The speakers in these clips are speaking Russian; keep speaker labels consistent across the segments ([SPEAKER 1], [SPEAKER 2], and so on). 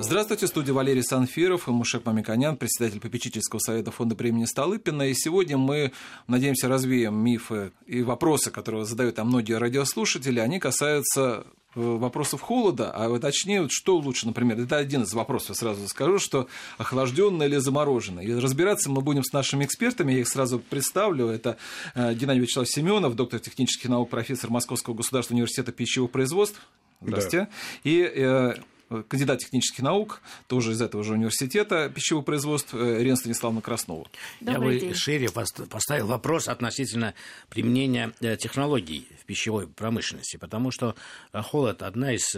[SPEAKER 1] Здравствуйте, студия Валерий Санфиров и Мушек Мамиконян, председатель попечительского совета фонда премии Столыпина. И сегодня мы, надеемся, развеем мифы и вопросы, которые задают нам многие радиослушатели. Они касаются э, вопросов холода, а точнее, что лучше, например, это один из вопросов, я сразу скажу, что охлажденное или замороженное. И разбираться мы будем с нашими экспертами, я их сразу представлю. Это э, Геннадий Вячеславович Семенов, доктор технических наук, профессор Московского государственного университета пищевого производства. Здравствуйте. Да. И э, кандидат технических наук, тоже из этого же университета пищевого производства, э, Ирина Станиславовна Краснова.
[SPEAKER 2] Добрый Я бы день. шире поставил вопрос относительно применения э, технологий в пищевой промышленности, потому что э, холод – одна из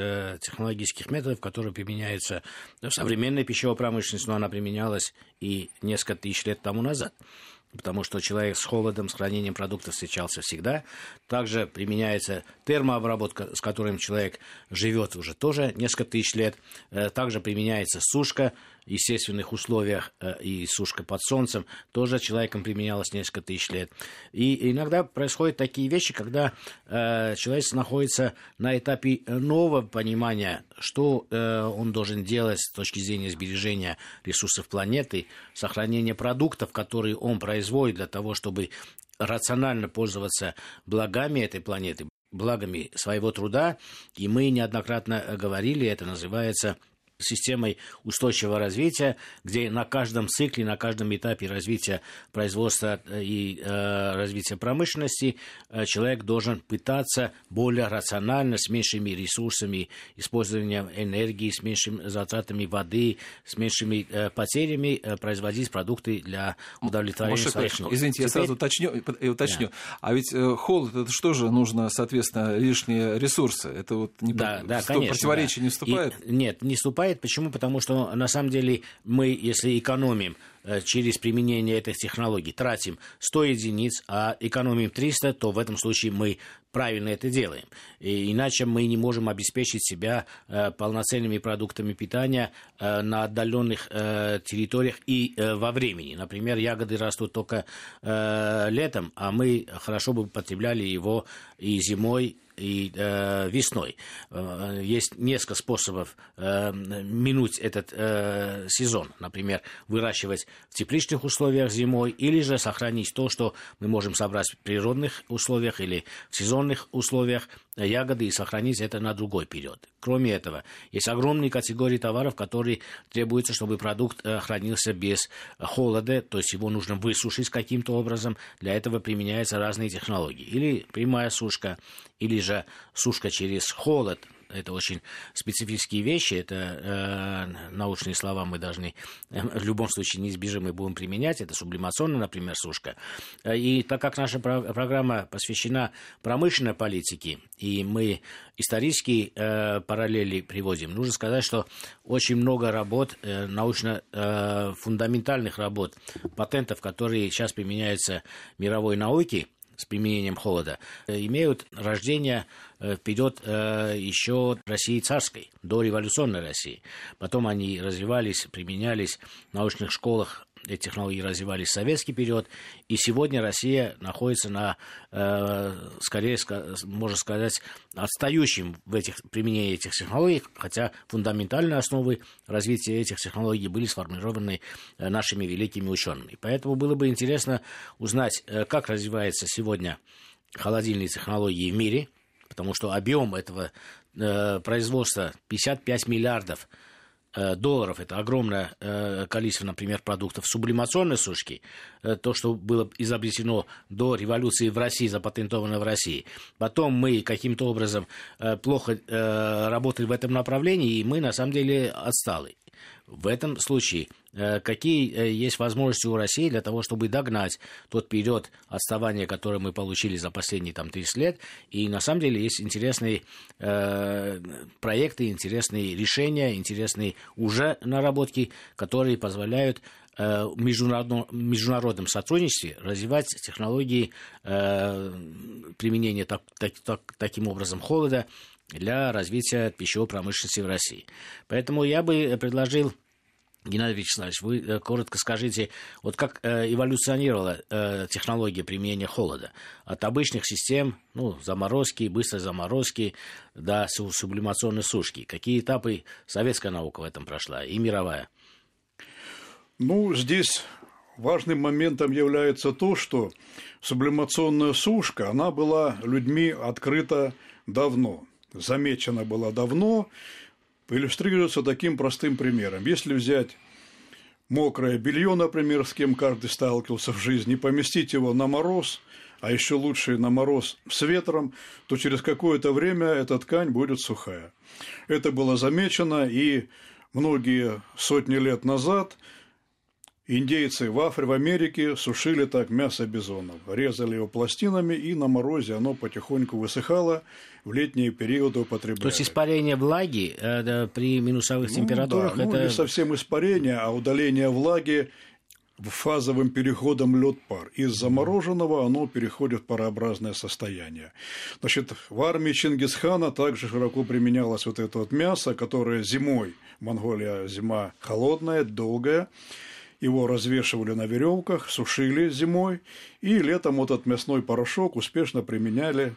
[SPEAKER 2] технологических методов, которые применяются в современной пищевой промышленности, но она применялась и несколько тысяч лет тому назад потому что человек с холодом, с хранением продуктов встречался всегда. Также применяется термообработка, с которым человек живет уже тоже несколько тысяч лет. Э, также применяется сушка, естественных условиях э, и сушка под солнцем тоже человеком применялась несколько тысяч лет. И иногда происходят такие вещи, когда э, человек находится на этапе нового понимания, что он должен делать с точки зрения сбережения ресурсов планеты, сохранения продуктов, которые он производит для того, чтобы рационально пользоваться благами этой планеты, благами своего труда. И мы неоднократно говорили, это называется системой устойчивого развития, где на каждом цикле, на каждом этапе развития производства э, и э, развития промышленности э, человек должен пытаться более рационально, с меньшими ресурсами, использованием энергии, с меньшими затратами воды, с меньшими э, потерями э, производить продукты для удовлетворения
[SPEAKER 1] Может, своих нужд. Извините, Теперь... я сразу уточню. уточню. Да. А ведь э, холод, это что же нужно, соответственно, лишние ресурсы? Это вот не
[SPEAKER 2] да, да, конечно,
[SPEAKER 1] противоречие
[SPEAKER 2] да.
[SPEAKER 1] не вступает?
[SPEAKER 2] И, нет, не вступает бывает. Почему? Потому что на самом деле мы, если экономим через применение этих технологий, тратим 100 единиц, а экономим 300, то в этом случае мы правильно это делаем. И иначе мы не можем обеспечить себя э, полноценными продуктами питания э, на отдаленных э, территориях и э, во времени. Например, ягоды растут только э, летом, а мы хорошо бы потребляли его и зимой, и э, весной. Э, есть несколько способов э, минуть этот э, сезон. Например, выращивать в тепличных условиях зимой или же сохранить то, что мы можем собрать в природных условиях или в сезонных условиях ягоды и сохранить это на другой период. Кроме этого, есть огромные категории товаров, которые требуются, чтобы продукт э, хранился без холода, то есть его нужно высушить каким-то образом. Для этого применяются разные технологии. Или прямая сушка, или же сушка через холод – это очень специфические вещи, это э, научные слова мы должны э, в любом случае неизбежимо будем применять, это сублимационная, например, сушка. Э, и так как наша про- программа посвящена промышленной политике, и мы исторические э, параллели приводим, нужно сказать, что очень много работ, э, научно-фундаментальных э, работ, патентов, которые сейчас применяются в мировой науке, с применением холода, э, имеют рождение э, вперед э, еще России царской, до революционной России. Потом они развивались, применялись в научных школах эти технологии развивались в советский период, и сегодня Россия находится на, э, скорее, можно сказать, отстающим в этих применении этих технологий, хотя фундаментальные основы развития этих технологий были сформированы э, нашими великими учеными. Поэтому было бы интересно узнать, э, как развивается сегодня холодильные технологии в мире, потому что объем этого э, производства 55 миллиардов долларов, это огромное э, количество, например, продуктов сублимационной сушки, э, то, что было изобретено до революции в России, запатентовано в России. Потом мы каким-то образом плохо работали в этом направлении, и мы на самом деле отстали. В этом случае э, какие э, есть возможности у России для того, чтобы догнать тот период отставания, который мы получили за последние там, 30 лет. И на самом деле есть интересные э, проекты, интересные решения, интересные уже наработки, которые позволяют э, в международном, международном сотрудничестве развивать технологии э, применения так, так, так, таким образом холода для развития пищевой промышленности в России. Поэтому я бы предложил Геннадий Вячеславович, вы э, коротко скажите, вот как э, эволюционировала э, технология применения холода от обычных систем, ну, заморозки, быстрой заморозки до сублимационной сушки? Какие этапы советская наука в этом прошла и мировая?
[SPEAKER 3] Ну, здесь важным моментом является то, что сублимационная сушка, она была людьми открыта давно, замечена была давно, иллюстрируется таким простым примером. Если взять мокрое белье, например, с кем каждый сталкивался в жизни, поместить его на мороз, а еще лучше на мороз с ветром, то через какое-то время эта ткань будет сухая. Это было замечено, и многие сотни лет назад – Индейцы в Африке, в Америке сушили так мясо бизонов, резали его пластинами, и на морозе оно потихоньку высыхало, в летние периоды употребляли.
[SPEAKER 2] То есть испарение влаги э, да, при минусовых ну, температурах
[SPEAKER 3] да,
[SPEAKER 2] это...
[SPEAKER 3] Ну, не совсем испарение, а удаление влаги фазовым переходом лед-пар. Из замороженного оно переходит в парообразное состояние. Значит, в армии Чингисхана также широко применялось вот это вот мясо, которое зимой, Монголия зима холодная, долгая, его развешивали на веревках, сушили зимой, и летом этот мясной порошок успешно применяли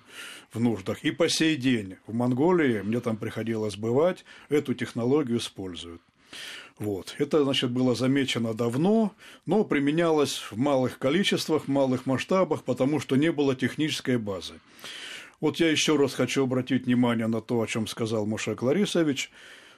[SPEAKER 3] в нуждах. И по сей день в Монголии, мне там приходилось бывать, эту технологию используют. Вот. Это, значит, было замечено давно, но применялось в малых количествах, в малых масштабах, потому что не было технической базы. Вот я еще раз хочу обратить внимание на то, о чем сказал Мушек Ларисович,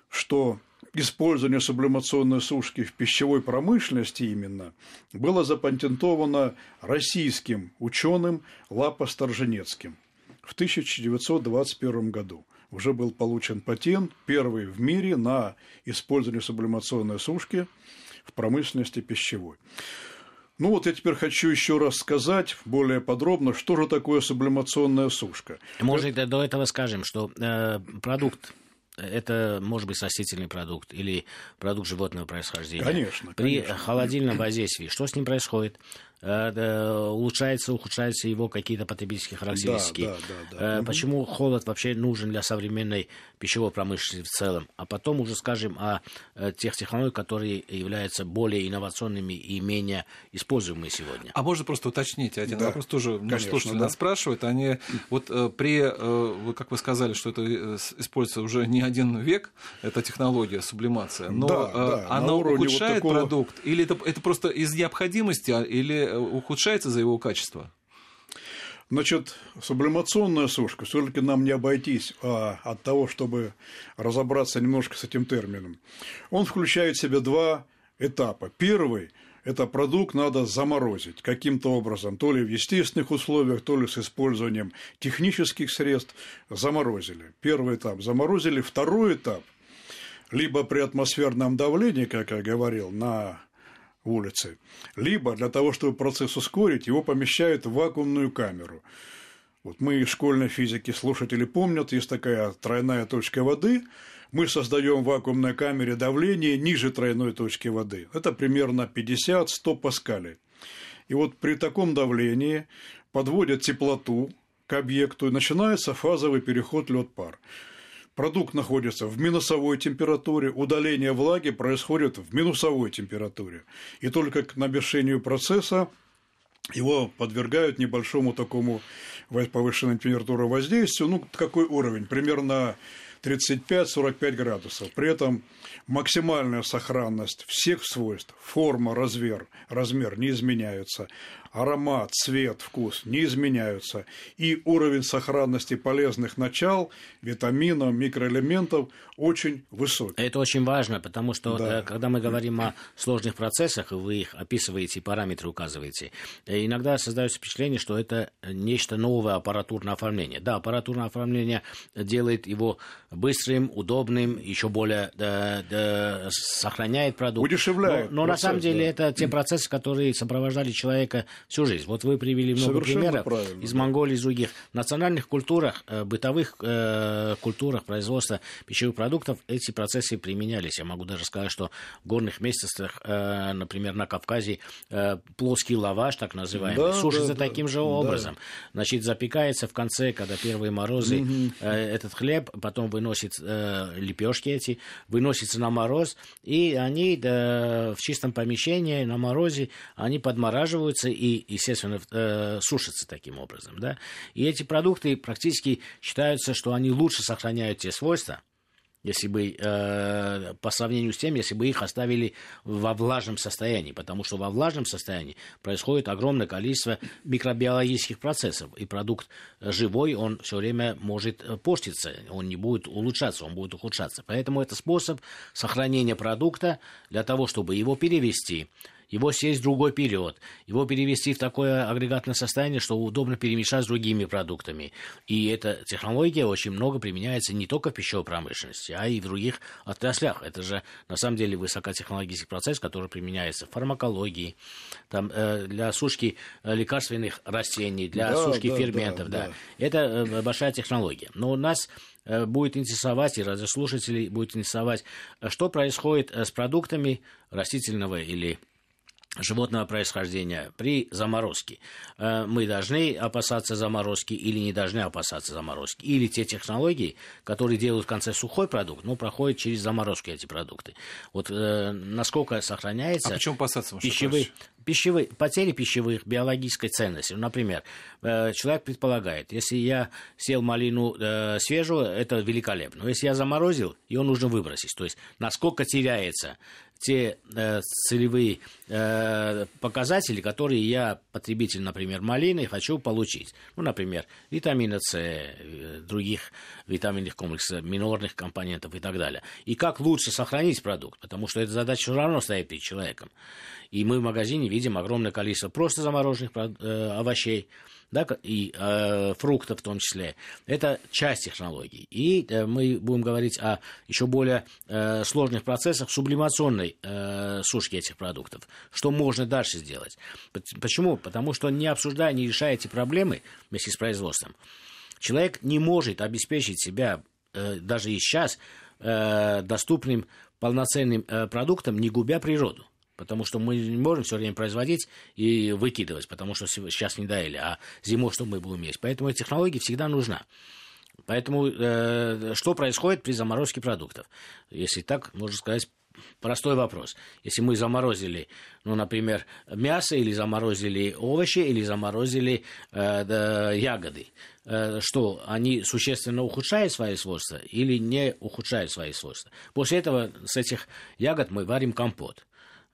[SPEAKER 3] что использование сублимационной сушки в пищевой промышленности именно было запатентовано российским ученым Лапа Сторженецким в 1921 году. Уже был получен патент, первый в мире на использование сублимационной сушки в промышленности пищевой. Ну вот я теперь хочу еще раз сказать более подробно, что же такое сублимационная сушка.
[SPEAKER 2] Может, до этого скажем, что э, продукт это может быть растительный продукт или продукт животного происхождения.
[SPEAKER 3] Конечно.
[SPEAKER 2] При
[SPEAKER 3] конечно.
[SPEAKER 2] холодильном воздействии что с ним происходит? Э, улучшается, ухудшаются его какие-то потребительские характеристики. Да, да, да, да. Почему холод вообще нужен для современной пищевой промышленности в целом? А потом уже скажем о э, тех технологиях, которые являются более инновационными и менее используемыми сегодня.
[SPEAKER 1] А можно просто уточнить один да, вопрос тоже конечно, слушатели да. нас спрашивают. Они вот э, при, как вы сказали, что это используется уже не один век, эта технология сублимация, но да, да, она ухудшает вот такого... продукт или это, это просто из необходимости, а, или ухудшается за его качество?
[SPEAKER 3] Значит, сублимационная сушка, все-таки нам не обойтись а, от того, чтобы разобраться немножко с этим термином. Он включает в себя два этапа. Первый – это продукт надо заморозить каким-то образом, то ли в естественных условиях, то ли с использованием технических средств заморозили. Первый этап заморозили. Второй этап – либо при атмосферном давлении, как я говорил, на улицы, либо для того, чтобы процесс ускорить, его помещают в вакуумную камеру. Вот мы из школьной физики слушатели помнят, есть такая тройная точка воды, мы создаем в вакуумной камере давление ниже тройной точки воды. Это примерно 50-100 паскалей. И вот при таком давлении подводят теплоту к объекту, и начинается фазовый переход лед-пар. Продукт находится в минусовой температуре, удаление влаги происходит в минусовой температуре. И только к набешению процесса его подвергают небольшому такому повышенной температуры воздействию. Ну, какой уровень? Примерно 35-45 градусов. При этом максимальная сохранность всех свойств, форма, размер, размер не изменяются аромат, цвет, вкус не изменяются, и уровень сохранности полезных начал, витаминов, микроэлементов очень высокий.
[SPEAKER 2] Это очень важно, потому что да. Э, когда мы говорим о сложных процессах, и вы их описываете, параметры указываете, э, иногда создается впечатление, что это нечто новое аппаратурное оформление. Да, аппаратурное оформление делает его быстрым, удобным, еще более да, да, сохраняет продукт.
[SPEAKER 3] Удешевляет.
[SPEAKER 2] Но, но процесс, на самом деле да. это те процессы, которые сопровождали человека всю жизнь. Вот вы привели много
[SPEAKER 3] Совершенно
[SPEAKER 2] примеров
[SPEAKER 3] правильно,
[SPEAKER 2] из
[SPEAKER 3] да.
[SPEAKER 2] Монголии, из других национальных культурах, э, бытовых э, культурах производства пищевых продуктов эти процессы применялись. Я могу даже сказать, что в горных местностях, э, например, на Кавказе, плоский лаваш, так называемый,
[SPEAKER 3] Да,
[SPEAKER 2] сушится
[SPEAKER 3] да, да.
[SPEAKER 2] таким же
[SPEAKER 3] Да.
[SPEAKER 2] образом. Значит, запекается в конце, когда первые морозы, э, этот хлеб, потом выносит лепешки эти, выносится на мороз, и они в чистом помещении на морозе, они подмораживаются и, естественно, э, сушатся таким образом. Да? И эти продукты практически считаются, что они лучше сохраняют те свойства, если бы э, по сравнению с тем, если бы их оставили во влажном состоянии, потому что во влажном состоянии происходит огромное количество микробиологических процессов, и продукт живой, он все время может э, портиться, он не будет улучшаться, он будет ухудшаться. Поэтому это способ сохранения продукта для того, чтобы его перевести его сесть в другой период, его перевести в такое агрегатное состояние, что удобно перемешать с другими продуктами. И эта технология очень много применяется не только в пищевой промышленности, а и в других отраслях. Это же на самом деле высокотехнологический процесс, который применяется в фармакологии, там, э, для сушки э, лекарственных растений, для
[SPEAKER 3] Да,
[SPEAKER 2] сушки
[SPEAKER 3] да,
[SPEAKER 2] ферментов.
[SPEAKER 3] да,
[SPEAKER 2] Да,
[SPEAKER 3] да.
[SPEAKER 2] Это э, большая технология. Но у нас будет интересовать, и радиослушателей будет интересовать, что происходит с продуктами растительного или животного происхождения при заморозке. Э, Мы должны опасаться заморозки или не должны опасаться заморозки. Или те технологии, которые делают в конце сухой продукт, но проходят через заморозку эти продукты. Вот э, насколько сохраняется...
[SPEAKER 1] А почему опасаться,
[SPEAKER 2] пищевые, пищевые, потери пищевых биологической ценности. Ну, Например, э, человек предполагает, если я съел малину э, свежую, это великолепно. Но если я заморозил, ее нужно выбросить. То есть, насколько теряется те э, целевые э, показатели, которые я, потребитель, например, малины, хочу получить. Ну, например, витамина С, э, других витаминных комплексов, минорных компонентов и так далее. И как лучше сохранить продукт, потому что эта задача все равно стоит перед человеком. И мы в магазине видим огромное количество просто замороженных э, овощей, да, и э, фруктов в том числе. Это часть технологий. И э, мы будем говорить о еще более э, сложных процессах сублимационной э, сушки этих продуктов. Что можно дальше сделать? Почему? Потому что не обсуждая, не решая эти проблемы вместе с производством, человек не может обеспечить себя э, даже и сейчас э, доступным полноценным э, продуктом, не губя природу. Потому что мы не можем все время производить и выкидывать, потому что сейчас не доели, а зимой что мы будем есть. Поэтому эта технология всегда нужна. Поэтому э, что происходит при заморозке продуктов? Если так, можно сказать, простой вопрос. Если мы заморозили, ну, например, мясо, или заморозили овощи, или заморозили э, да, ягоды, э, что они существенно ухудшают свои свойства или не ухудшают свои свойства? После этого с этих ягод мы варим компот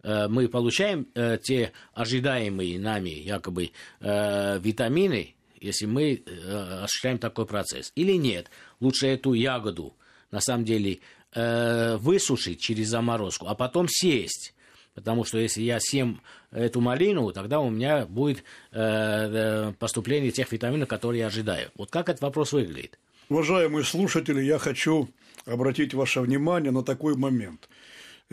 [SPEAKER 2] мы получаем э, те ожидаемые нами якобы э, витамины, если мы э, осуществляем такой процесс. Или нет, лучше эту ягоду на самом деле э, высушить через заморозку, а потом съесть. Потому что если я съем эту малину, тогда у меня будет э, э, поступление тех витаминов, которые я ожидаю. Вот как этот вопрос выглядит?
[SPEAKER 3] Уважаемые слушатели, я хочу обратить ваше внимание на такой момент.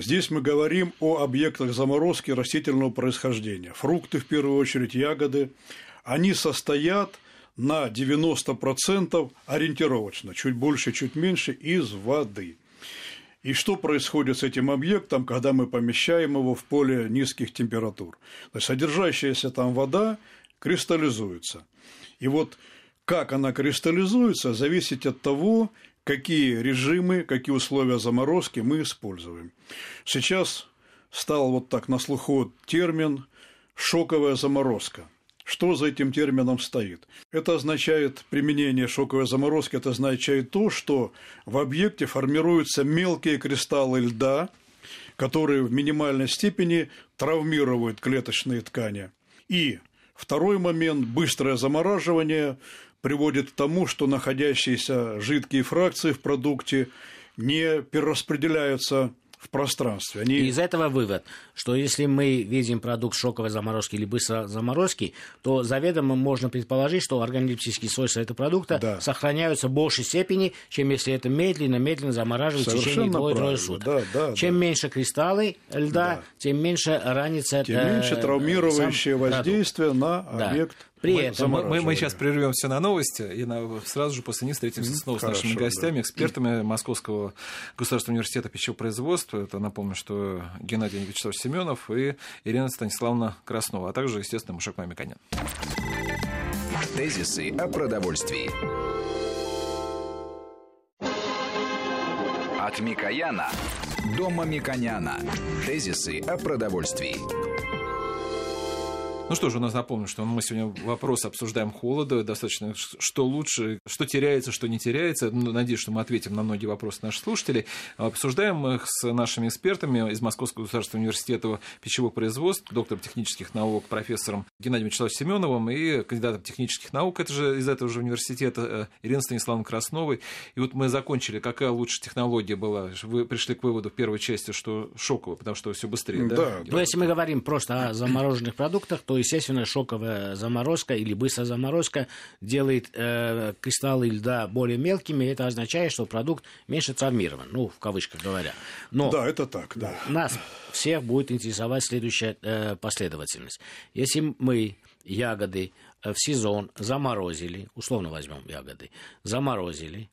[SPEAKER 3] Здесь мы говорим о объектах заморозки растительного происхождения. Фрукты, в первую очередь, ягоды. Они состоят на 90% ориентировочно, чуть больше, чуть меньше, из воды. И что происходит с этим объектом, когда мы помещаем его в поле низких температур? То есть содержащаяся там вода кристаллизуется. И вот как она кристаллизуется, зависит от того, какие режимы, какие условия заморозки мы используем. Сейчас стал вот так на слуху термин «шоковая заморозка». Что за этим термином стоит? Это означает применение шоковой заморозки, это означает то, что в объекте формируются мелкие кристаллы льда, которые в минимальной степени травмируют клеточные ткани. И второй момент – быстрое замораживание приводит к тому, что находящиеся жидкие фракции в продукте не перераспределяются в пространстве. Они...
[SPEAKER 2] И из этого вывод, что если мы видим продукт шоковой заморозки или быстрой заморозки, то заведомо можно предположить, что органолептические свойства этого продукта да. сохраняются в большей степени, чем если это медленно-медленно замораживать в течение двое-трое суток. Да, да, чем да. меньше кристаллы льда, да. тем меньше ранится...
[SPEAKER 3] Тем э, меньше травмирующее воздействие продукт. на объект да.
[SPEAKER 1] При мы, этом мы, мы, сейчас прервемся на новости и на, сразу же после них встретимся снова Хорошо, с нашими гостями, да. экспертами Московского государственного университета пищевого производства. Это, напомню, что Геннадий Вячеславович Семенов и Ирина Станиславовна Краснова, а также, естественно, Мушек Мамиканян.
[SPEAKER 4] Тезисы о продовольствии. От Микояна до Мамиконяна. Тезисы о продовольствии.
[SPEAKER 1] Ну что же, у нас напомню, что мы сегодня вопрос обсуждаем холода, достаточно, что лучше, что теряется, что не теряется. Ну, надеюсь, что мы ответим на многие вопросы наших слушателей. Обсуждаем их с нашими экспертами из Московского государственного университета пищевых производств, доктором технических наук, профессором Геннадием Вячеславовичем Семеновым и кандидатом технических наук это же, из этого же университета э, Ириной Станиславовной Красновой. И вот мы закончили, какая лучшая технология была. Вы пришли к выводу в первой части, что шоковая, потому что все быстрее, да? да?
[SPEAKER 2] Ну, если мы говорим просто о замороженных продуктах, то естественно, шоковая заморозка или быстрая заморозка делает э, кристаллы льда более мелкими. Это означает, что продукт меньше травмирован, ну, в кавычках говоря.
[SPEAKER 3] Но да, это так, да.
[SPEAKER 2] Нас всех будет интересовать следующая э, последовательность. Если мы ягоды э, в сезон заморозили, условно возьмем ягоды, заморозили,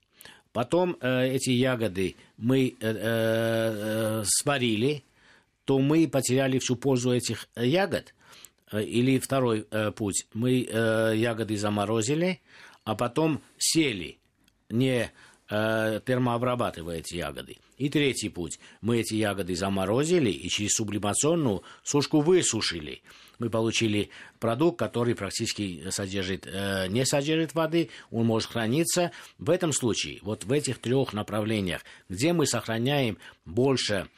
[SPEAKER 2] потом э, эти ягоды мы э, э, сварили, то мы потеряли всю пользу этих ягод, Э, или второй э, путь. Мы э, ягоды заморозили, а потом сели, не э, термообрабатывая эти ягоды. И третий путь. Мы эти ягоды заморозили и через сублимационную сушку высушили. Мы получили продукт, который практически содержит, э, не содержит воды, он может храниться. В этом случае, вот в этих трех направлениях, где мы сохраняем больше Э,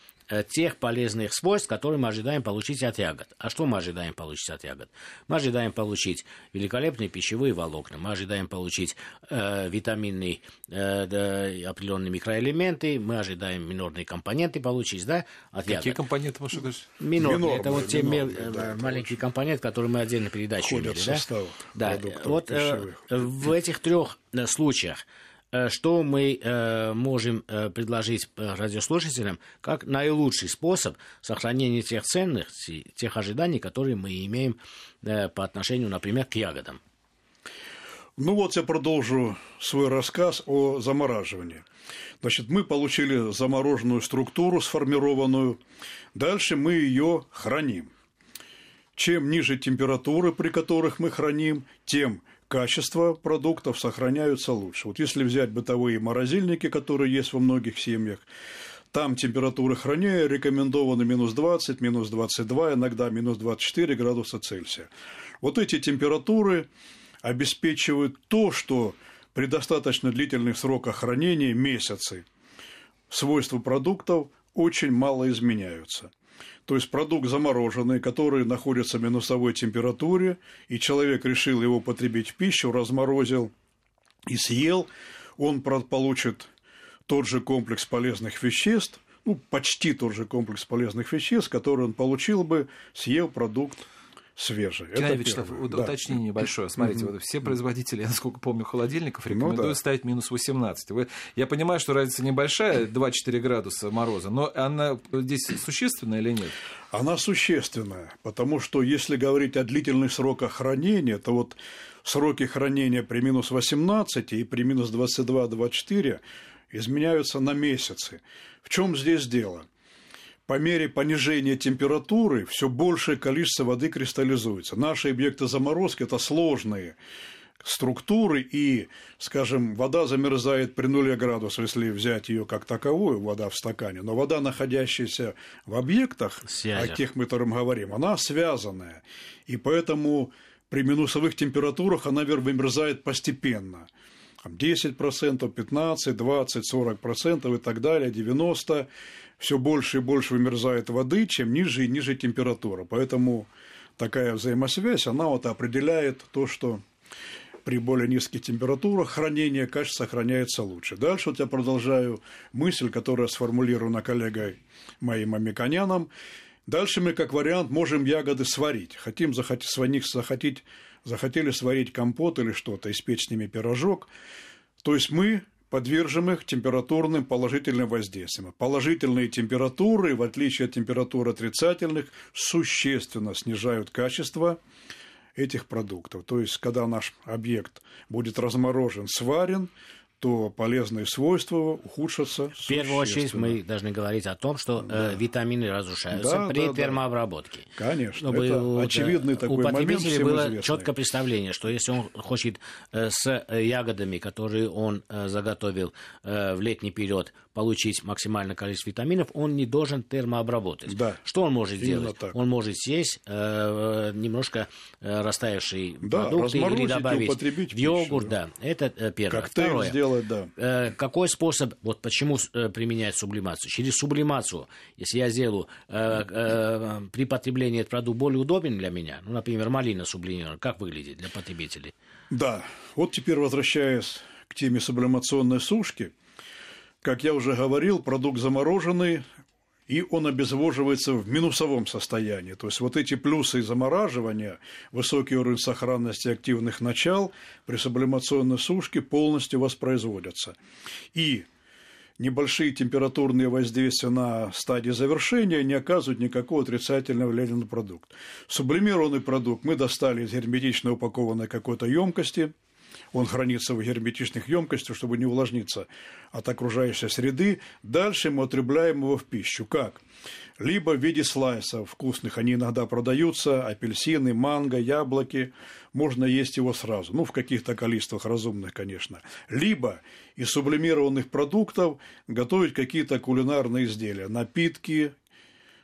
[SPEAKER 2] тех полезных свойств, которые мы ожидаем получить от ягод. А что мы ожидаем получить от ягод? Мы ожидаем получить великолепные пищевые волокна, мы ожидаем получить э, витаминные э, да, определенные микроэлементы, мы ожидаем минорные компоненты получить, да, от
[SPEAKER 1] Какие
[SPEAKER 2] ягод.
[SPEAKER 1] Какие компоненты, Маша
[SPEAKER 2] Минорные, минорные, это вот те минорные, да, маленькие компоненты, которые мы отдельно передачу
[SPEAKER 3] имели,
[SPEAKER 2] да? Да, вот э, в этих трех э, случаях Э, что мы э, можем э, предложить радиослушателям как наилучший способ сохранения тех ценностей, тех ожиданий, которые мы имеем по отношению, например, к ягодам.
[SPEAKER 3] Ну вот я продолжу свой рассказ о замораживании. Значит, мы получили замороженную структуру, сформированную. Дальше мы ее храним. Чем ниже температуры, при которых мы храним, тем качество продуктов сохраняются лучше. Вот если взять бытовые морозильники, которые есть во многих семьях, там температура хранения рекомендованы минус 20, минус 22, иногда минус 24 градуса Цельсия. Вот эти температуры обеспечивают то, что при достаточно длительных сроках хранения, месяцы, свойства продуктов очень мало изменяются то есть продукт замороженный, который находится в минусовой температуре, и человек решил его потребить в пищу, разморозил и съел, он получит тот же комплекс полезных веществ, ну, почти тот же комплекс полезных веществ, который он получил бы, съел продукт свежие.
[SPEAKER 1] Геннадий Это Вячеслав, первое. уточнение да. небольшое. Смотрите, mm-hmm. вот все производители, я насколько помню, холодильников рекомендуют ну, да. ставить минус 18. Вы, я понимаю, что разница небольшая, 2-4 градуса мороза, но она здесь существенная или нет?
[SPEAKER 3] Она существенная, потому что если говорить о длительных сроках хранения, то вот сроки хранения при минус 18 и при минус 22-24 изменяются на месяцы. В чем здесь дело? По мере понижения температуры все большее количество воды кристаллизуется. Наши объекты заморозки – это сложные структуры, и, скажем, вода замерзает при нуле градусов, если взять ее как таковую, вода в стакане, но вода, находящаяся в объектах, Связях. о тех мы которым говорим, она связанная, и поэтому при минусовых температурах она вымерзает постепенно. 10%, 15, 20, 40% и так далее, 90% все больше и больше вымерзает воды, чем ниже и ниже температура. Поэтому такая взаимосвязь, она вот определяет то, что при более низких температурах хранение качество сохраняется лучше. Дальше вот я продолжаю мысль, которая сформулирована коллегой моим Амиконяном. Дальше мы, как вариант, можем ягоды сварить. Хотим захотеть, захотеть, захотели сварить компот или что-то, испечь с ними пирожок. То есть мы подвержены их температурным положительным воздействиям. Положительные температуры, в отличие от температур отрицательных, существенно снижают качество этих продуктов. То есть, когда наш объект будет разморожен, сварен, то полезные свойства ухудшатся.
[SPEAKER 2] В первую очередь мы должны говорить о том, что э, да. э, витамины разрушаются да, при да, термообработке.
[SPEAKER 3] Конечно, Чтобы это у, очевидный
[SPEAKER 2] у
[SPEAKER 3] такой
[SPEAKER 2] потребителя
[SPEAKER 3] момент
[SPEAKER 2] было четкое представление, что если он хочет э, с ягодами, которые он э, заготовил э, в летний период, получить максимальное количество витаминов, он не должен термообработать.
[SPEAKER 3] Да.
[SPEAKER 2] Что он может сделать? Так. Он может съесть э, немножко э, растаявшие
[SPEAKER 3] да,
[SPEAKER 2] продукты или
[SPEAKER 3] добавить
[SPEAKER 2] в йогурт. Да. да. Это э, первое.
[SPEAKER 3] Коктейль
[SPEAKER 2] Второе.
[SPEAKER 3] Сделать, да.
[SPEAKER 2] Э, какой способ, вот почему э, применять сублимацию? Через сублимацию, если я сделаю э, э, при потреблении этот продукт более удобен для меня, ну, например, малина сублимирована, как выглядит для потребителей?
[SPEAKER 3] Да, вот теперь возвращаясь к теме сублимационной сушки – как я уже говорил, продукт замороженный, и он обезвоживается в минусовом состоянии. То есть вот эти плюсы замораживания, высокий уровень сохранности активных начал при сублимационной сушке полностью воспроизводятся. И небольшие температурные воздействия на стадии завершения не оказывают никакого отрицательного влияния на продукт. Сублимированный продукт мы достали из герметично упакованной какой-то емкости – он хранится в герметичных емкостях, чтобы не увлажниться от окружающей среды. Дальше мы отрубляем его в пищу. Как? Либо в виде слайсов вкусных, они иногда продаются, апельсины, манго, яблоки, можно есть его сразу, ну, в каких-то количествах разумных, конечно. Либо из сублимированных продуктов готовить какие-то кулинарные изделия, напитки,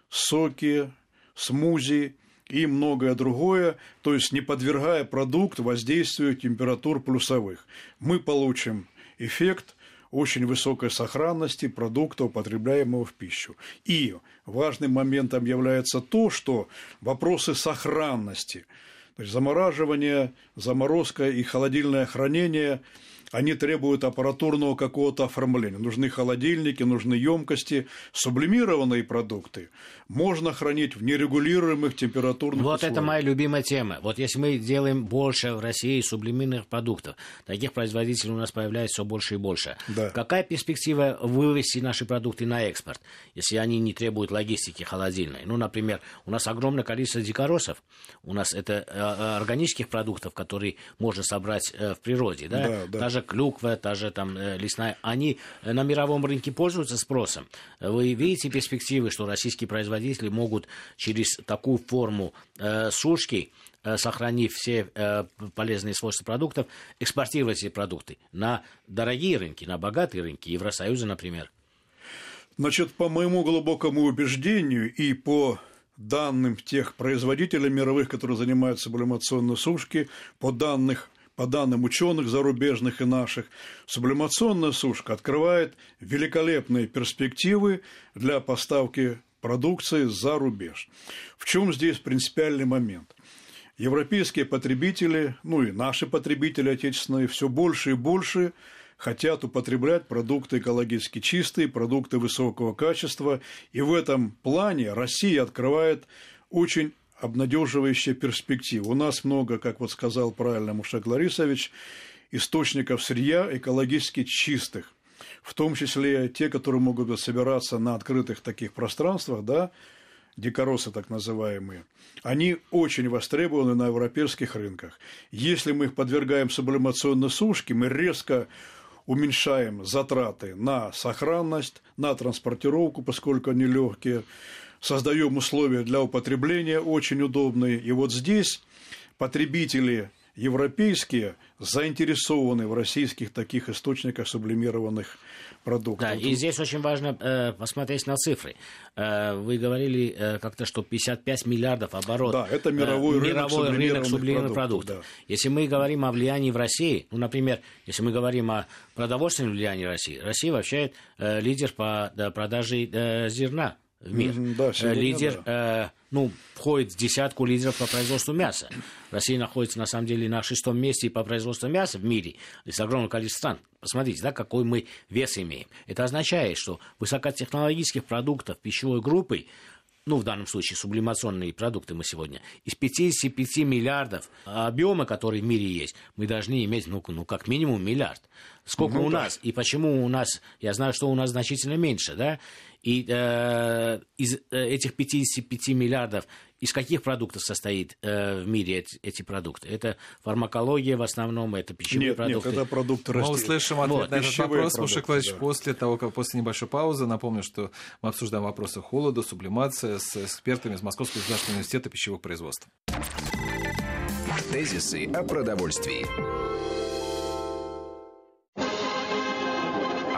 [SPEAKER 3] соки, смузи и многое другое, то есть не подвергая продукт воздействию температур плюсовых. Мы получим эффект очень высокой сохранности продукта, употребляемого в пищу. И важным моментом является то, что вопросы сохранности, то есть замораживание, заморозка и холодильное хранение – они требуют аппаратурного какого-то оформления. Нужны холодильники, нужны емкости. Сублимированные продукты можно хранить в нерегулируемых температурных
[SPEAKER 2] вот
[SPEAKER 3] условиях.
[SPEAKER 2] это моя любимая тема. Вот если мы делаем больше в России сублимированных продуктов, таких производителей у нас появляется все больше и больше.
[SPEAKER 3] Да.
[SPEAKER 2] Какая перспектива вывести наши продукты на экспорт, если они не требуют логистики холодильной? Ну, например, у нас огромное количество дикоросов. У нас это э, э, органических продуктов, которые можно собрать э, в природе. Да?
[SPEAKER 3] Да, да.
[SPEAKER 2] Даже клюква, та же там э, лесная, они э, на мировом рынке пользуются спросом. Вы видите перспективы, что российские производители могут через такую форму э, сушки сохранив все э, полезные свойства продуктов, экспортировать эти продукты на дорогие рынки, на богатые рынки, Евросоюза, например?
[SPEAKER 3] Значит, по моему глубокому убеждению и по данным тех производителей мировых, которые занимаются сублимационной сушки, по данных по данным ученых зарубежных и наших, сублимационная сушка открывает великолепные перспективы для поставки продукции за рубеж. В чем здесь принципиальный момент? Европейские потребители, ну и наши потребители отечественные, все больше и больше хотят употреблять продукты экологически чистые, продукты высокого качества. И в этом плане Россия открывает очень обнадеживающая перспектива. У нас много, как вот сказал правильно Мушек Ларисович, источников сырья экологически чистых, в том числе те, которые могут собираться на открытых таких пространствах, да, дикоросы так называемые, они очень востребованы на европейских рынках. Если мы их подвергаем сублимационной сушке, мы резко уменьшаем затраты на сохранность, на транспортировку, поскольку они легкие, создаем условия для употребления очень удобные. И вот здесь потребители европейские заинтересованы в российских таких источниках сублимированных продуктов.
[SPEAKER 2] Да, и здесь очень важно э, посмотреть на цифры. Э, вы говорили э, как-то, что 55 миллиардов оборот.
[SPEAKER 3] Да, это мировой,
[SPEAKER 2] э,
[SPEAKER 3] рынок,
[SPEAKER 2] мировой рынок сублимированных продуктов.
[SPEAKER 3] продуктов.
[SPEAKER 2] Да. Если мы говорим о влиянии в России, ну, например, если мы говорим о продовольственном влиянии России, Россия вообще э, лидер по да, продаже э, зерна в мир.
[SPEAKER 3] Да, сегодня
[SPEAKER 2] Лидер, э, ну, входит в десятку лидеров по производству мяса. Россия находится, на самом деле, на шестом месте по производству мяса в мире из огромного количества стран. Посмотрите, да, какой мы вес имеем. Это означает, что высокотехнологических продуктов пищевой группы ну, в данном случае сублимационные продукты мы сегодня, из 55 миллиардов объема, который в мире есть, мы должны иметь, ну, ну как минимум миллиард. Сколько
[SPEAKER 3] Ну
[SPEAKER 2] у
[SPEAKER 3] да.
[SPEAKER 2] нас и почему у нас, я знаю, что у нас значительно меньше, да, и э, из э, этих 55 миллиардов, из каких продуктов состоит э, в мире эти, эти продукты? Это фармакология в основном, это пищевые
[SPEAKER 3] Нет, нет,
[SPEAKER 2] продукты.
[SPEAKER 3] это продукты
[SPEAKER 1] Мы
[SPEAKER 3] растения.
[SPEAKER 1] услышим ответ
[SPEAKER 2] Вот,
[SPEAKER 1] на этот
[SPEAKER 3] пищевые
[SPEAKER 1] вопрос, Мушек
[SPEAKER 3] продукты,
[SPEAKER 1] Владимирович,
[SPEAKER 3] да.
[SPEAKER 1] после того, как после небольшой паузы. Напомню, что мы обсуждаем вопросы холода, сублимация с экспертами из Московского государственного университета пищевых производств.
[SPEAKER 4] Тезисы о продовольствии.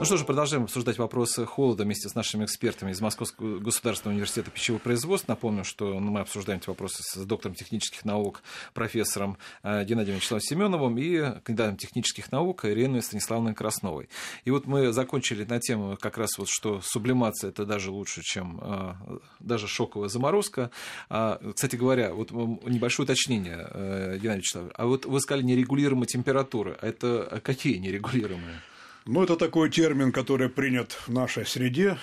[SPEAKER 1] Ну что же, продолжаем обсуждать вопросы холода вместе с нашими экспертами из Московского государственного университета пищевых производств. Напомню, что мы обсуждаем эти вопросы с доктором технических наук, профессором э, Геннадием Вячеславовичем Семеновым и кандидатом технических наук Ириной Станиславовной Красновой. И вот мы закончили на тему как раз вот, что сублимация это даже лучше, чем э, даже шоковая заморозка. А, кстати говоря, вот небольшое уточнение, э, Геннадий Вячеславович. А вот вы сказали нерегулируемые температуры. А это какие нерегулируемые?
[SPEAKER 3] Ну, это такой термин, который принят в нашей среде,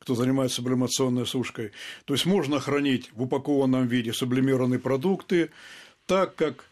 [SPEAKER 3] кто занимается сублимационной сушкой. То есть можно хранить в упакованном виде сублимированные продукты так, как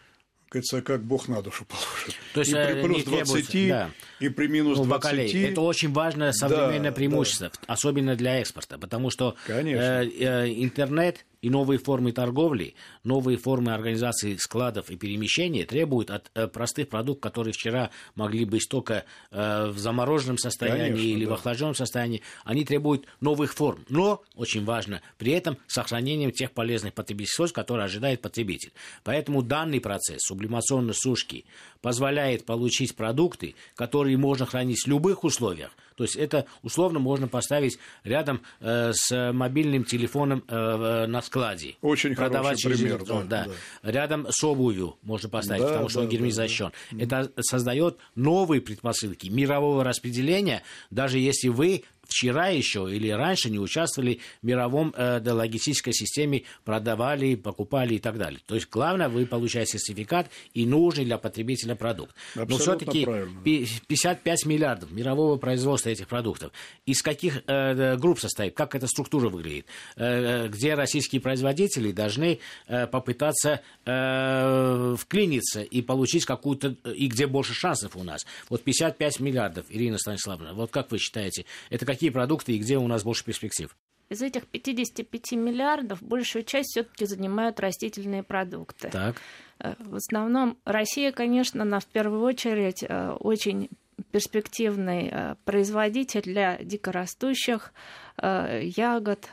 [SPEAKER 3] говорится, как Бог на душу положит.
[SPEAKER 2] То есть,
[SPEAKER 3] и
[SPEAKER 2] э,
[SPEAKER 3] при плюс
[SPEAKER 2] не требуется,
[SPEAKER 3] 20,
[SPEAKER 2] да.
[SPEAKER 3] и при минус
[SPEAKER 2] Ну,
[SPEAKER 3] 20.
[SPEAKER 2] бакалей. Это очень важное современное
[SPEAKER 3] Да,
[SPEAKER 2] преимущество, особенно для экспорта, потому что
[SPEAKER 3] Конечно.
[SPEAKER 2] э, э, интернет и новые формы торговли, новые формы организации складов и перемещения требуют от э, простых продуктов, которые вчера могли быть только э, в замороженном состоянии
[SPEAKER 3] Конечно,
[SPEAKER 2] или
[SPEAKER 3] да.
[SPEAKER 2] в охлажденном состоянии, они требуют новых форм. Но, очень важно, при этом сохранением тех полезных потребительских свойств, которые ожидает потребитель. Поэтому данный процесс сублимационной сушки позволяет получить продукты, которые можно хранить в любых условиях. То есть это условно можно поставить рядом э, с мобильным телефоном э, в- на складе.
[SPEAKER 3] Очень
[SPEAKER 2] Продавать
[SPEAKER 3] хороший пример,
[SPEAKER 2] электрон,
[SPEAKER 3] да,
[SPEAKER 2] Рядом с обувью можно поставить,
[SPEAKER 3] Да,
[SPEAKER 2] потому что он
[SPEAKER 3] да,
[SPEAKER 2] герметизацион. Это создает новые предпосылки мирового распределения, даже если вы вчера еще или раньше не участвовали в мировом э, логистической системе, продавали, покупали и так далее. То есть главное, вы получаете сертификат и нужный для потребителя продукт. Но
[SPEAKER 3] Абсолютно
[SPEAKER 2] все-таки
[SPEAKER 3] правильно.
[SPEAKER 2] 55 миллиардов мирового производства этих продуктов. Из каких э, групп состоит? Как эта структура выглядит? Э, э, где российские производители должны э, попытаться э, вклиниться и получить какую-то... И где больше шансов у нас? Вот 55 миллиардов, Ирина Станиславовна, вот как вы считаете, это какие продукты и где у нас больше перспектив?
[SPEAKER 5] Из этих 55 миллиардов большую часть все-таки занимают растительные продукты.
[SPEAKER 2] Так.
[SPEAKER 5] Э, В основном Россия, конечно, на в первую очередь э, очень перспективный э, производитель для дикорастущих ягод.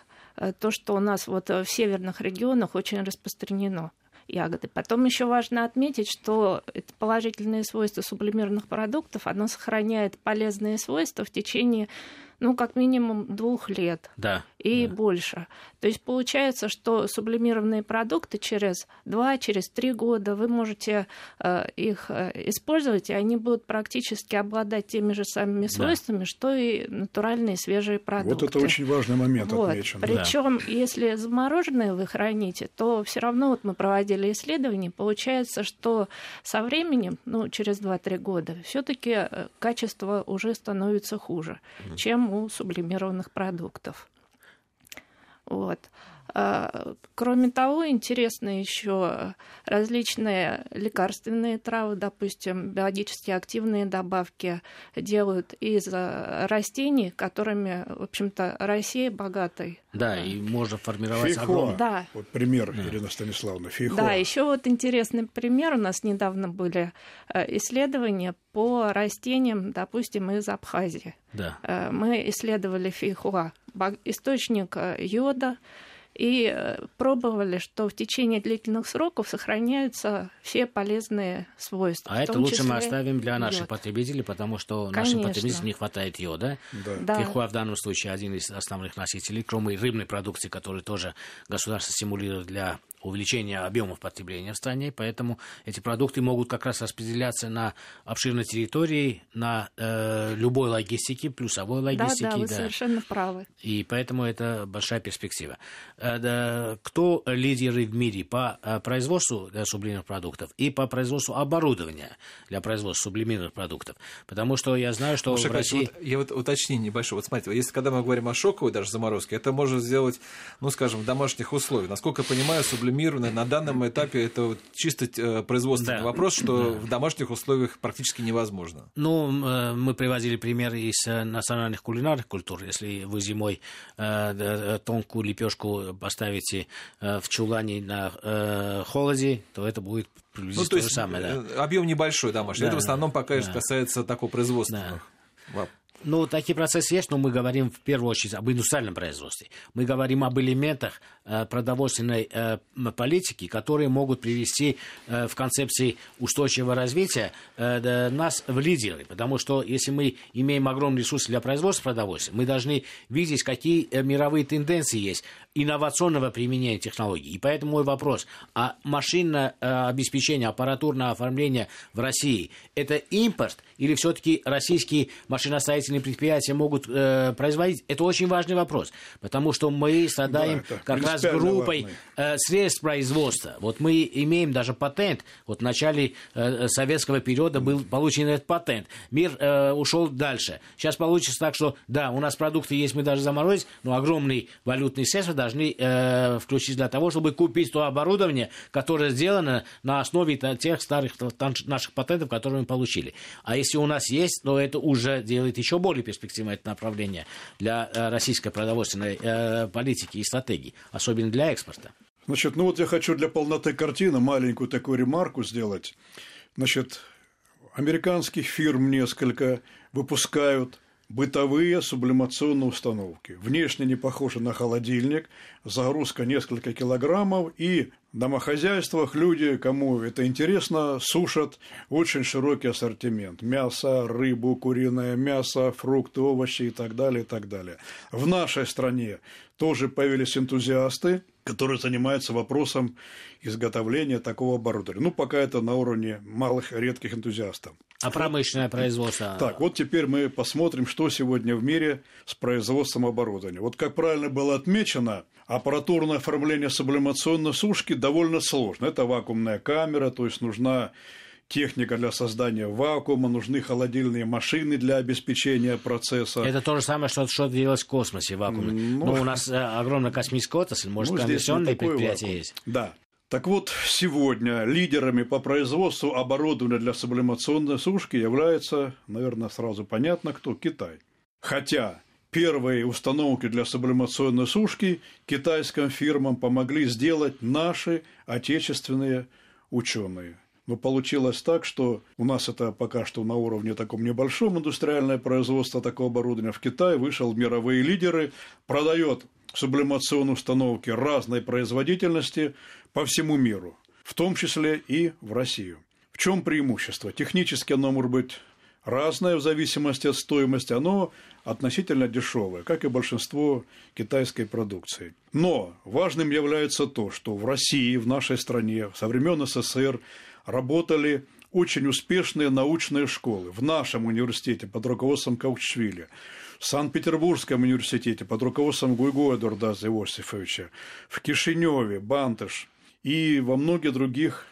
[SPEAKER 5] То, что у нас вот в северных регионах очень распространено ягоды. Потом еще важно отметить, что это положительные свойства сублимированных продуктов, оно сохраняет полезные свойства в течение, ну, как минимум двух лет
[SPEAKER 2] Да.
[SPEAKER 5] и
[SPEAKER 2] да.
[SPEAKER 5] больше. То есть получается, что сублимированные продукты через 2, через 3 года вы можете э, их э, использовать, и они будут практически обладать теми же самыми свойствами, что и натуральные свежие продукты.
[SPEAKER 3] Вот это очень важный момент
[SPEAKER 5] Вот.
[SPEAKER 3] отмечен. да.
[SPEAKER 5] Причем, если замороженные вы храните, то все равно вот мы проводили исследования, получается, что со временем, ну, через 2-3 года, все-таки качество уже становится хуже, чем сублимированных продуктов. Вот. А, Кроме того, интересны еще различные лекарственные травы, допустим, биологически активные добавки делают из а, растений, которыми, в общем-то, Россия богатой.
[SPEAKER 2] Да, и можно формировать
[SPEAKER 3] Фейхоа.
[SPEAKER 2] огромное...
[SPEAKER 5] Да.
[SPEAKER 3] Вот пример, Ирина Станиславовна, фейхоа.
[SPEAKER 5] Да, еще вот интересный пример. У нас недавно были э, исследования по растениям, допустим, из Абхазии.
[SPEAKER 2] Да.
[SPEAKER 5] Мы исследовали фейхуа, ба- источник э, йода, и э, пробовали, что в течение длительных сроков сохраняются все полезные свойства.
[SPEAKER 2] А это лучше мы оставим для наших
[SPEAKER 5] йод.
[SPEAKER 2] потребителей, потому что нашим потребителям не хватает йода.
[SPEAKER 3] Да.
[SPEAKER 5] Да.
[SPEAKER 2] Фихуа в данном случае один из основных носителей, кроме рыбной продукции, которую тоже государство стимулирует для увеличение объемов потребления в стране, поэтому эти продукты могут как раз распределяться на обширной территории, на э, любой логистике, плюсовой логистике.
[SPEAKER 5] Да, да, вы да. совершенно правы.
[SPEAKER 2] И поэтому это большая перспектива. Э, да, кто лидеры в мире по э, производству сублимированных продуктов и по производству оборудования для производства сублимированных продуктов? Потому что я знаю, что Маша, в России...
[SPEAKER 1] Вот, я вот уточнение небольшое. Вот смотрите, если когда мы говорим о шоковой даже заморозке, это можно сделать, ну, скажем, в домашних условиях. Насколько я понимаю, сублимированное на данном этапе это вот чисто э, производственный да. вопрос, что да. в домашних условиях практически невозможно.
[SPEAKER 2] Ну, э, мы приводили пример из э, национальных кулинарных культур. Если вы зимой тонкую лепешку поставите в чулане на холоде, то это будет приблизительно ну, то, то же самое.
[SPEAKER 1] Да. Объем небольшой домашний. Да, это в основном пока да. касается такого производства.
[SPEAKER 2] Да. Ну, такие процессы есть, но мы говорим в первую очередь об индустриальном производстве. Мы говорим об элементах э, продовольственной э, политики, которые могут привести э, в концепции устойчивого развития э, нас в лидеры. Потому что если мы имеем огромные ресурсы для производства продовольствия, мы должны видеть, какие э, мировые тенденции есть инновационного применения технологий. И поэтому мой вопрос, а машинное э, обеспечение, аппаратурное оформление в России – это импорт или все-таки российские машиностроительные предприятия могут э, производить? Это очень важный вопрос, потому что мы страдаем да, как раз группой э, средств производства. Вот мы имеем даже патент. Вот в начале э, советского периода был получен этот патент. Мир э, ушел дальше. Сейчас получится так, что да, у нас продукты есть, мы даже заморозить, но огромные валютные средства должны э, включить для того, чтобы купить то оборудование, которое сделано на основе тех старых наших патентов, которые мы получили. А если у нас есть, то это уже делает еще более перспективное направление для э, российской продовольственной э, политики и стратегии, особенно для экспорта.
[SPEAKER 3] Значит, ну вот я хочу для полноты картины маленькую такую ремарку сделать. Значит, американских фирм несколько выпускают бытовые сублимационные установки. Внешне не похожи на холодильник, загрузка несколько килограммов, и в домохозяйствах люди, кому это интересно, сушат очень широкий ассортимент. Мясо, рыбу, куриное мясо, фрукты, овощи и так далее, и так далее. В нашей стране тоже появились энтузиасты, которые занимаются вопросом изготовления такого оборудования. Ну, пока это на уровне малых редких энтузиастов.
[SPEAKER 2] А промышленное производство?
[SPEAKER 3] Так, вот теперь мы посмотрим, что сегодня в мире с производством оборудования. Вот как правильно было отмечено, аппаратурное оформление сублимационной сушки довольно сложно. Это вакуумная камера, то есть нужна техника для создания вакуума, нужны холодильные машины для обеспечения процесса.
[SPEAKER 2] Это то же самое, что, что делать в космосе, в вакууме. Ну, ну у нас э, огромная космическая отрасль, может, ну, конвенционные предприятия вакуум. есть.
[SPEAKER 3] Да. Так вот, сегодня лидерами по производству оборудования для сублимационной сушки является, наверное, сразу понятно, кто – Китай. Хотя первые установки для сублимационной сушки китайским фирмам помогли сделать наши отечественные ученые. Но получилось так, что у нас это пока что на уровне таком небольшом индустриальное производство такого оборудования. В Китае вышел мировые лидеры, продает сублимационные установки разной производительности по всему миру, в том числе и в Россию. В чем преимущество? Технически оно может быть разное в зависимости от стоимости, оно относительно дешевое, как и большинство китайской продукции. Но важным является то, что в России, в нашей стране, со времен СССР работали очень успешные научные школы. В нашем университете под руководством Каучшвили, в Санкт-Петербургском университете под руководством Гуйго Эдуардаза Иосифовича, в Кишиневе, Бантыш и во многих других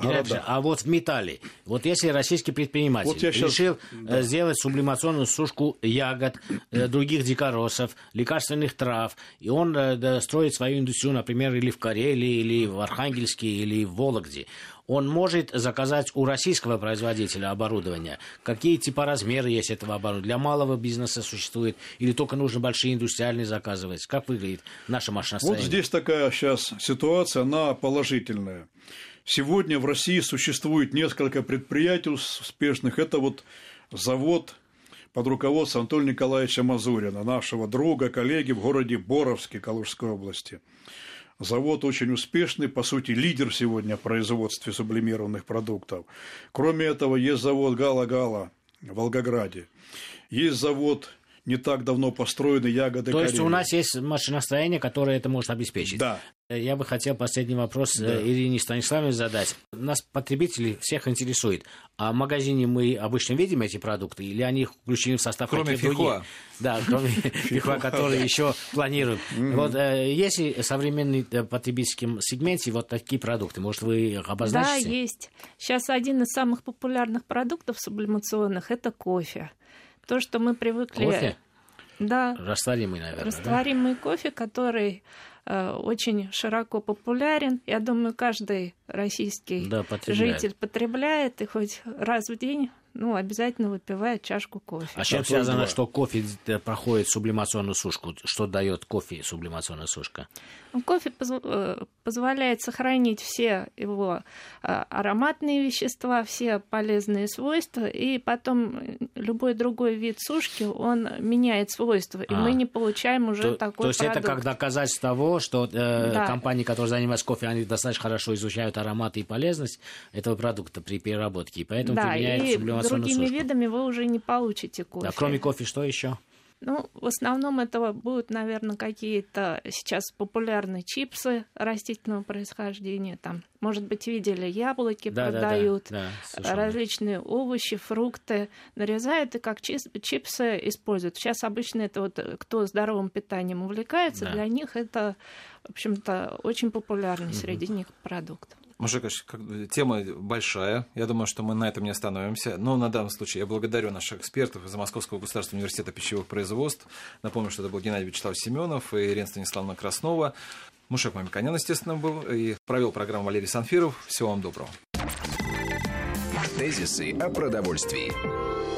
[SPEAKER 2] Города. А вот в металле, вот если российский предприниматель вот сейчас... решил э, да. сделать сублимационную сушку ягод, э, других дикоросов, лекарственных трав, и он э, строит свою индустрию, например, или в Карелии, или в Архангельске, или в Вологде, он может заказать у российского производителя оборудования. Какие типа размеры есть этого оборудования? Для малого бизнеса существует? Или только нужно большие индустриальные заказывать? Как выглядит наша машиностроение?
[SPEAKER 3] Вот здесь такая сейчас ситуация, она положительная. Сегодня в России существует несколько предприятий успешных. Это вот завод под руководством Анатолия Николаевича Мазурина, нашего друга, коллеги в городе Боровске Калужской области. Завод очень успешный, по сути, лидер сегодня в производстве сублимированных продуктов. Кроме этого, есть завод Гала-Гала в Волгограде. Есть завод не так давно построены ягоды
[SPEAKER 2] То есть у нас есть машиностроение, которое это может обеспечить?
[SPEAKER 3] Да.
[SPEAKER 2] Я бы хотел последний вопрос
[SPEAKER 3] Да.
[SPEAKER 2] э, Ирине Станиславовне задать. Нас потребители всех интересует. А в магазине мы обычно видим эти продукты, или они их включены в состав
[SPEAKER 1] Кроме фихуа.
[SPEAKER 2] Да, кроме фихуа, который еще планируют. Вот э, есть ли в современном э, потребительском сегменте вот такие продукты? Может, вы их
[SPEAKER 5] Да,
[SPEAKER 2] обозначите?
[SPEAKER 5] есть. Сейчас один из самых популярных продуктов сублимационных – это кофе. То, что мы привыкли...
[SPEAKER 2] Кофе?
[SPEAKER 5] Да,
[SPEAKER 2] Растворимый, наверное, да?
[SPEAKER 5] растворимый кофе, который э, очень широко популярен. Я думаю, каждый российский
[SPEAKER 2] Да, потребляет.
[SPEAKER 5] житель потребляет и хоть раз в день ну, обязательно выпивает чашку кофе.
[SPEAKER 2] А чем связано, что кофе проходит сублимационную сушку? Что дает кофе сублимационная сушка?
[SPEAKER 5] Ну, Кофе позв- э, позволяет сохранить все его э, ароматные вещества, все полезные свойства, и потом э, любой другой вид сушки, он меняет свойства, и
[SPEAKER 2] А.
[SPEAKER 5] мы не получаем уже
[SPEAKER 2] То,
[SPEAKER 5] такой
[SPEAKER 2] то есть
[SPEAKER 5] продукт.
[SPEAKER 2] это как доказательство того, что э,
[SPEAKER 5] Да.
[SPEAKER 2] компании, которые занимаются кофе, они достаточно хорошо изучают ароматы и полезность этого продукта при переработке, и поэтому
[SPEAKER 5] да,
[SPEAKER 2] применяют
[SPEAKER 5] и
[SPEAKER 2] сублимационную
[SPEAKER 5] другими
[SPEAKER 2] сушку.
[SPEAKER 5] видами вы уже не получите кофе.
[SPEAKER 2] Да, кроме кофе, что еще?
[SPEAKER 5] Ну, в основном это будут, наверное, какие-то сейчас популярные чипсы растительного происхождения. Там, может быть, видели, яблоки
[SPEAKER 2] Да, да, да,
[SPEAKER 5] продают,
[SPEAKER 2] да, совершенно.
[SPEAKER 5] различные овощи, фрукты нарезают и как чипсы используют. Сейчас обычно это вот кто здоровым питанием увлекается,
[SPEAKER 2] Да.
[SPEAKER 5] для них это, в общем-то, очень популярный среди них продукт.
[SPEAKER 1] Мужик, тема большая. Я думаю, что мы на этом не остановимся. Но на данном случае я благодарю наших экспертов из Московского государственного университета пищевых производств. Напомню, что это был Геннадий Вячеслав Семенов и Ирина Станиславовна Краснова. Мушек Мамиканян, естественно, был. И провел программу Валерий Санфиров. Всего вам доброго.
[SPEAKER 4] Тезисы о продовольствии.